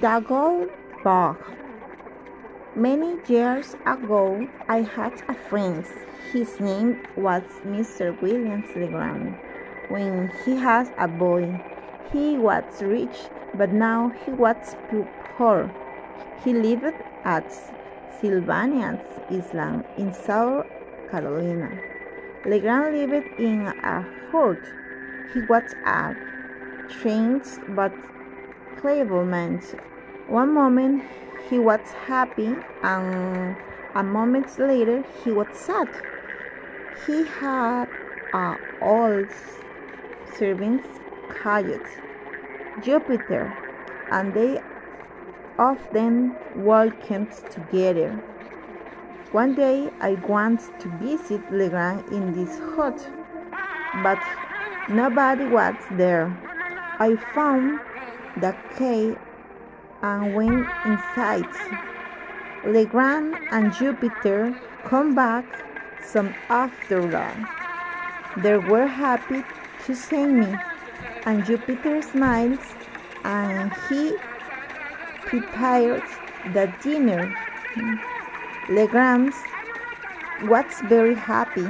The Gold Bug Many years ago, I had a friend. His name was Mr. William Legrand. When he had a boy, he was rich, but now he was poor. He lived at Sullivan's Island in South Carolina. Legrand lived in a hut. He was a trained but playful man. One moment he was happy, and a moment later he was sad. He had an old servant called Jupiter, and they often walked together. One day I went to visit Legrand in this hut, but nobody was there. I found the key and went inside. Legrand and Jupiter come back some after that. They were happy to see me, and Jupiter smiles and he prepared the dinner. Legrand was very happy